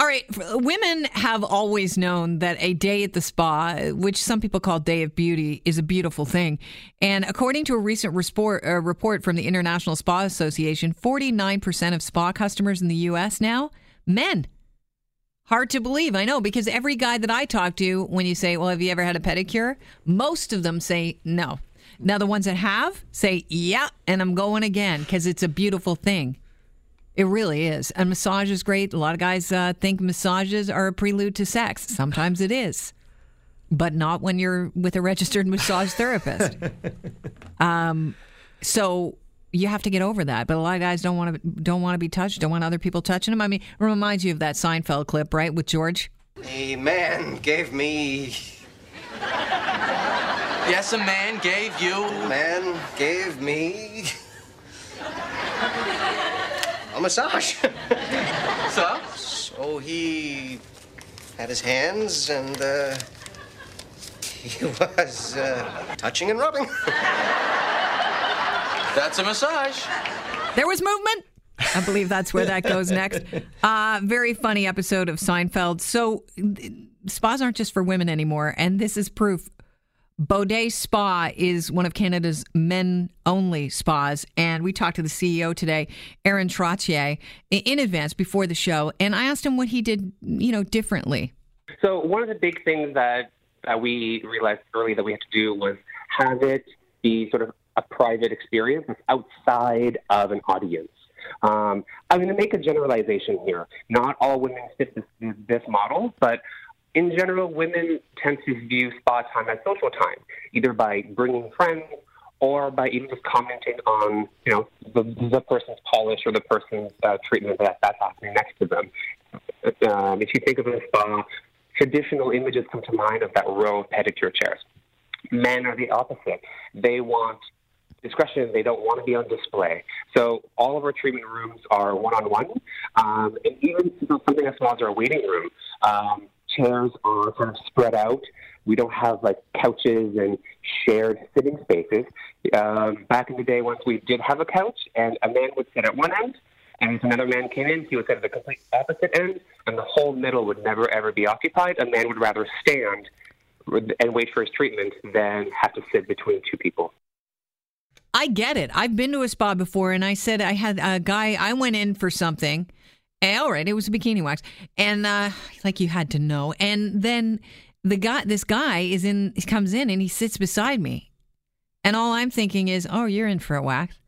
All right, women have always known that a day at the spa, which some people call day of beauty, is a beautiful thing. And according to a recent report, uh, report from the International Spa Association, 49% of spa customers in the U.S. now, men. Hard to believe, I know, because every guy that I talk to, when you say, Well, have you ever had a pedicure? Most of them say no. Now, the ones that have say, Yeah, and I'm going again because it's a beautiful thing. It really is. And massage is great. A lot of guys uh, think massages are a prelude to sex. Sometimes it is, but not when you're with a registered massage therapist. Um, so you have to get over that. But a lot of guys don't want to don't want to be touched. Don't want other people touching them. I mean, it reminds you of that Seinfeld clip, right, with George. A man gave me. Yes, a man gave you. A Man gave me. A massage. So? so he had his hands and uh, he was uh, touching and rubbing. That's a massage. There was movement. I believe that's where that goes next. Uh, very funny episode of Seinfeld. So, spas aren't just for women anymore, and this is proof. Bode Spa is one of Canada's men only spas. And we talked to the CEO today, Aaron Trottier, in advance before the show. And I asked him what he did, you know, differently. So, one of the big things that, that we realized early that we had to do was have it be sort of a private experience outside of an audience. Um, I'm going to make a generalization here. Not all women fit this, this model, but in general, women tend to view spa time as social time, either by bringing friends or by even just commenting on, you know, the, the person's polish or the person's uh, treatment that, that's happening next to them. Um, if you think of a spa, traditional images come to mind of that row of pedicure chairs. Men are the opposite. They want discretion. They don't want to be on display. So all of our treatment rooms are one-on-one, um, and even something as small as our waiting room. Um, chairs are sort of spread out. We don't have like couches and shared sitting spaces. Um, back in the day, once we did have a couch, and a man would sit at one end, and if another man came in, he would sit at the complete opposite end, and the whole middle would never ever be occupied. A man would rather stand and wait for his treatment than have to sit between two people. I get it. I've been to a spa before, and I said I had a guy. I went in for something. All right, it was a bikini wax, and uh, like you had to know. And then the guy, this guy, is in. He comes in and he sits beside me, and all I'm thinking is, "Oh, you're in for a wax."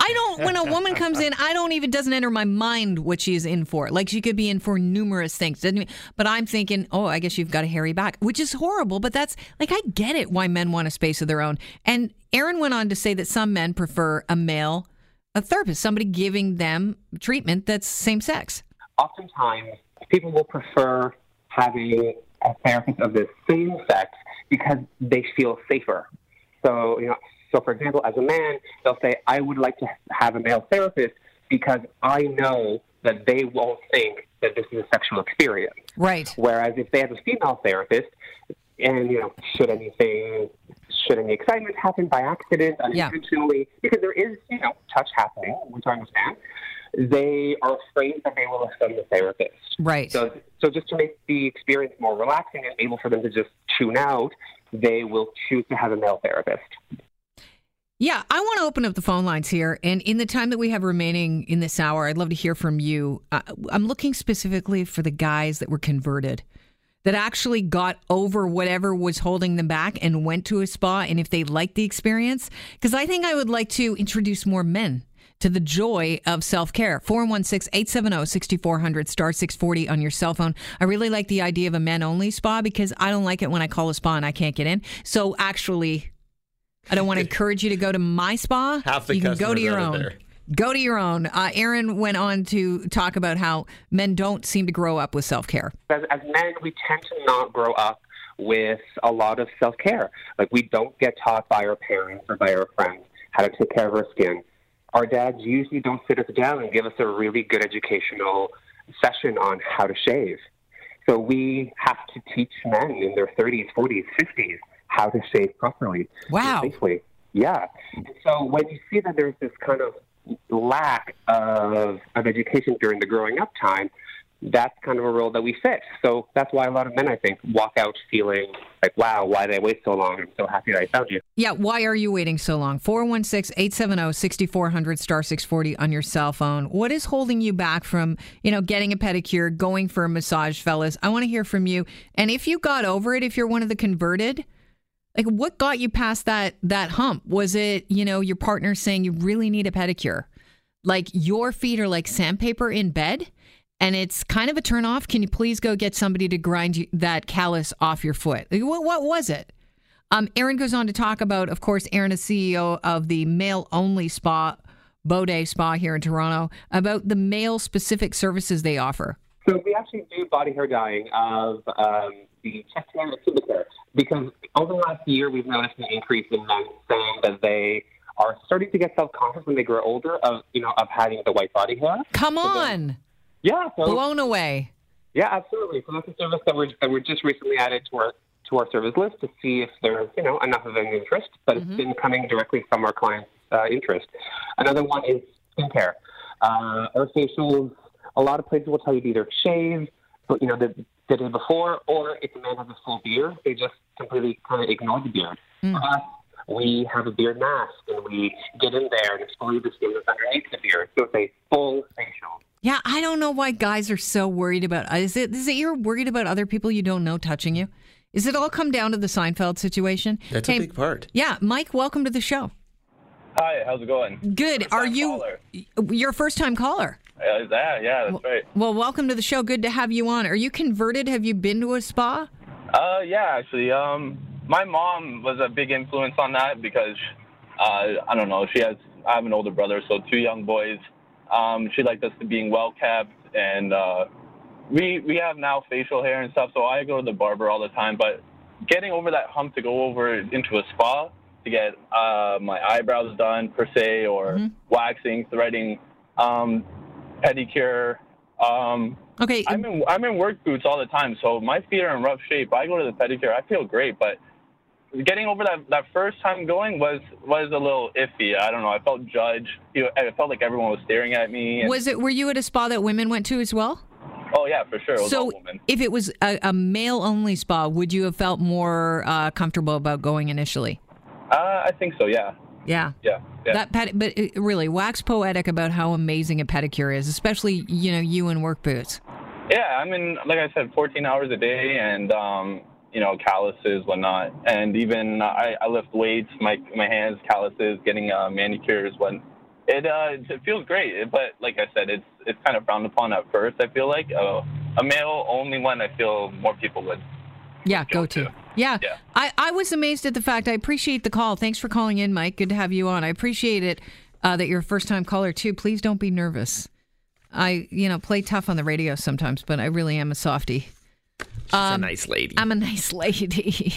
I don't. When a woman comes in, I don't even doesn't enter my mind what she's in for. Like she could be in for numerous things, doesn't But I'm thinking, oh, I guess you've got a hairy back, which is horrible. But that's like I get it why men want a space of their own. And Aaron went on to say that some men prefer a male, a therapist, somebody giving them treatment that's same sex. Oftentimes, people will prefer having a therapist of the same sex because they feel safer. So, you know, so, for example, as a man, they'll say, I would like to have a male therapist because I know that they won't think that this is a sexual experience. Right. Whereas if they have a female therapist, and, you know, should anything, should any excitement happen by accident, unintentionally, yeah. because there is, you know, touch happening, which I understand, they are afraid that they will offend the therapist. Right. So, so just to make the experience more relaxing and able for them to just tune out, they will choose to have a male therapist. Yeah, I want to open up the phone lines here. And in the time that we have remaining in this hour, I'd love to hear from you. Uh, I'm looking specifically for the guys that were converted, that actually got over whatever was holding them back and went to a spa, and if they liked the experience. Because I think I would like to introduce more men to the joy of self care. 416 870 6400 star 640 on your cell phone. I really like the idea of a men only spa because I don't like it when I call a spa and I can't get in. So actually, I don't want to encourage you to go to my spa. Half the you can go to your own. There. Go to your own. Uh, Aaron went on to talk about how men don't seem to grow up with self care. As, as men, we tend to not grow up with a lot of self care. Like we don't get taught by our parents or by our friends how to take care of our skin. Our dads usually don't sit us down and give us a really good educational session on how to shave. So we have to teach men in their 30s, 40s, 50s how to shave properly. Wow. Safely. Yeah. And so when you see that there's this kind of lack of, of education during the growing up time, that's kind of a role that we fit. So that's why a lot of men, I think, walk out feeling like, wow, why did I wait so long? I'm so happy that I found you. Yeah, why are you waiting so long? 416 870 6400 star 640 on your cell phone. What is holding you back from, you know, getting a pedicure, going for a massage, fellas? I want to hear from you. And if you got over it, if you're one of the converted, like what got you past that that hump? Was it, you know, your partner saying you really need a pedicure? Like your feet are like sandpaper in bed? and it's kind of a turn off. Can you please go get somebody to grind you, that callus off your foot? Like, What, what was it? Um, Aaron goes on to talk about, of course, Aaron is CEO of the male only spa, Bode Spa here in Toronto, about the male specific services they offer. So we actually do body hair dyeing of um, the chest hair and the pubic hair because over the last year we've noticed an increase in men saying that they are starting to get self-conscious when they grow older of you know of having the white body hair. Come on, Yeah, so blown away. yeah, absolutely. So that's a service that we're that we're just recently added to our to our service list to see if there's you know enough of an interest, but it's been coming directly from our clients' uh, interest. Another one is skincare. Uh, our facials. A lot of places will tell you to either shave, but you know the, the day before, or if a man has a full beard, they just completely kind of ignore the beard. For hmm. us, we have a beard mask, and we get in there and exfoliate the skin that's underneath the beard. So it's a full facial. Yeah, I don't know why guys are so worried about. Is it is it you're worried about other people you don't know touching you? Is it all come down to the Seinfeld situation? That's Hey, a big part. Yeah, Mike, welcome to the show. Hi, how's it going? Good. First Are you caller. your first time caller? Uh, yeah, yeah, that's right. Well, welcome to the show. Good to have you on. Are you converted? Have you been to a spa? Uh, yeah, actually, um, my mom was a big influence on that because, uh, I don't know, she has, I have an older brother, so two young boys. Um, she liked us to being well kept, and uh, we we have now facial hair and stuff, so I go to the barber all the time. But getting over that hump to go over into a spa to get uh, my eyebrows done per se, or waxing, threading, um, pedicure. Um, Okay. I'm in I'm in work boots all the time, so my feet are in rough shape. I go to the pedicure, I feel great, but getting over that that first time going was was a little iffy. I don't know. I felt judged. You know, I felt like everyone was staring at me. was it? Were you at a spa that women went to as well? oh yeah, for sure. It was So, if it was a, a male-only spa, would you have felt more uh, comfortable about going initially? Uh, I think so. Yeah, Yeah. yeah, yeah. That ped- but really, wax poetic about how amazing a pedicure is, especially you know you in work boots. Yeah, I mean, like I said, 14 hours a day, and um, you know, calluses, whatnot, and even uh, I, I lift weights, my my hands, calluses, getting uh, manicures. When it uh, it feels great, but like I said, it's it's kind of frowned upon at first. I feel like uh, a male only one. I feel more people would. Yeah, go to. to. Yeah. Yeah. I, I was amazed at the fact. I appreciate the call. Thanks for calling in, Mike. Good to have you on. I appreciate it uh, that you're a first time caller, too. Please don't be nervous. I, you know, play tough on the radio sometimes, but I really am a softie. She's a nice lady. I'm a nice lady.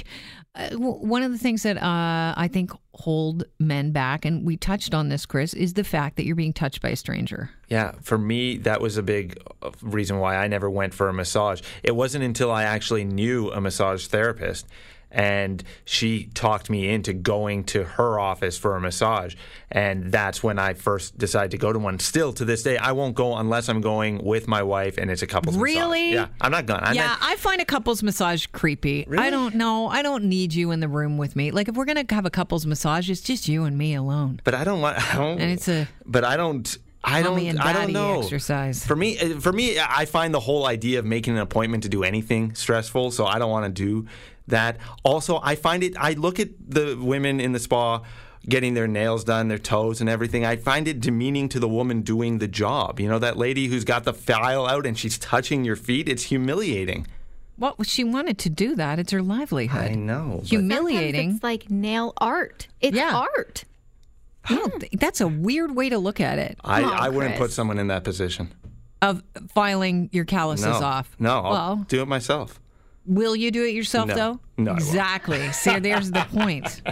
Uh, w- one of the things that uh, I think hold men back, and we touched on this, Chris, is the fact that you're being touched by a stranger. Yeah, for me, that was a big uh, reason why I never went for a massage. It wasn't until I actually knew a massage therapist and she talked me into going to her office for a massage. And that's when I first decided to go to one. Still to this day, I won't go unless I'm going with my wife and it's a couple's massage. Really? Yeah, I'm not going. I yeah, meant- I find a couple's massage creepy. I don't know. I don't need you in the room with me. Like if we're gonna have a couple's massage, it's just you and me alone. but I don't want. I don't, And it's a But I don't. I don't. I don't know. exercise. For me, for me, I find the whole idea of making an appointment to do anything stressful. So I don't want to do that. Also, I find it. I look at the women in the spa getting their nails done, their toes, and everything. I find it demeaning to the woman doing the job. You know, that lady who's got the file out and she's touching your feet. It's humiliating. Well, she wanted to do that. It's her livelihood. I know. Humiliating. It's like nail art. It's Yeah. art. Oh, I don't that's a weird way to look at it. I, on, I wouldn't Chris. put someone in that position. Of filing your calluses No, off. no, I'll well, do it myself. Will you do it yourself No. though? No. Exactly. See, there's the point.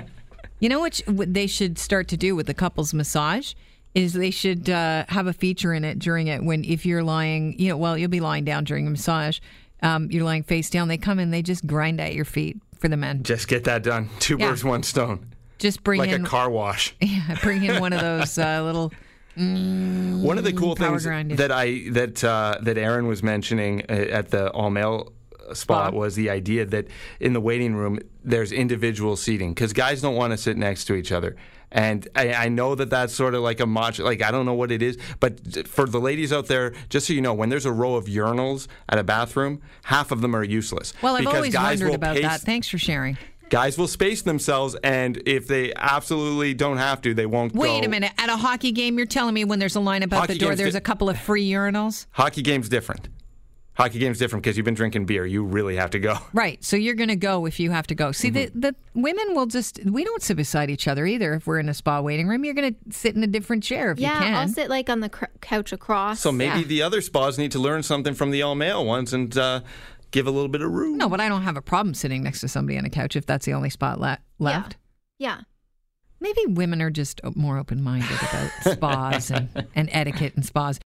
You know what, they should start to do with the couples massage is they should uh, have a feature in it during it when if you're lying, you know, well, you'll be lying down during a massage. Um, you're lying face down. They come in, they just grind at your feet for the men. Just get that done. Two Yeah. birds, one stone. Just bring Like in a car wash. Yeah, bring in one of those uh, little One of the cool things grinding. that I that uh, that Aaron was mentioning uh, at the all male spot was the idea that in the waiting room there's individual seating because guys don't want to sit next to each other. And I, I know that that's sort of like a macho, like I don't know what it is, but for the ladies out there, just so you know, when there's a row of urinals at a bathroom, half of them are useless. Well, I've always guys wondered about pace- that. Thanks for sharing. Guys will space themselves, and if they absolutely don't have to, they won't Wait go. a minute. At a hockey game, you're telling me when there's a line about Hockey the door, there's di- a couple of free urinals? Hockey game's different. Hockey game's different because you've been drinking beer. You really have to go. Right. So you're going to go if you have to go. See, Mm-hmm. the, the women will just, we don't sit beside each other either. If we're in a spa waiting room, you're going to sit in a different chair if yeah, you can. Yeah, I'll sit like on the cr- couch across. So maybe Yeah. the other spas need to learn something from the all male ones and uh, give a little bit of room. no, but I don't have a problem sitting next to somebody on a couch if that's the only spot le- left. Yeah. Maybe women are just more open minded about spas and, and etiquette and spas.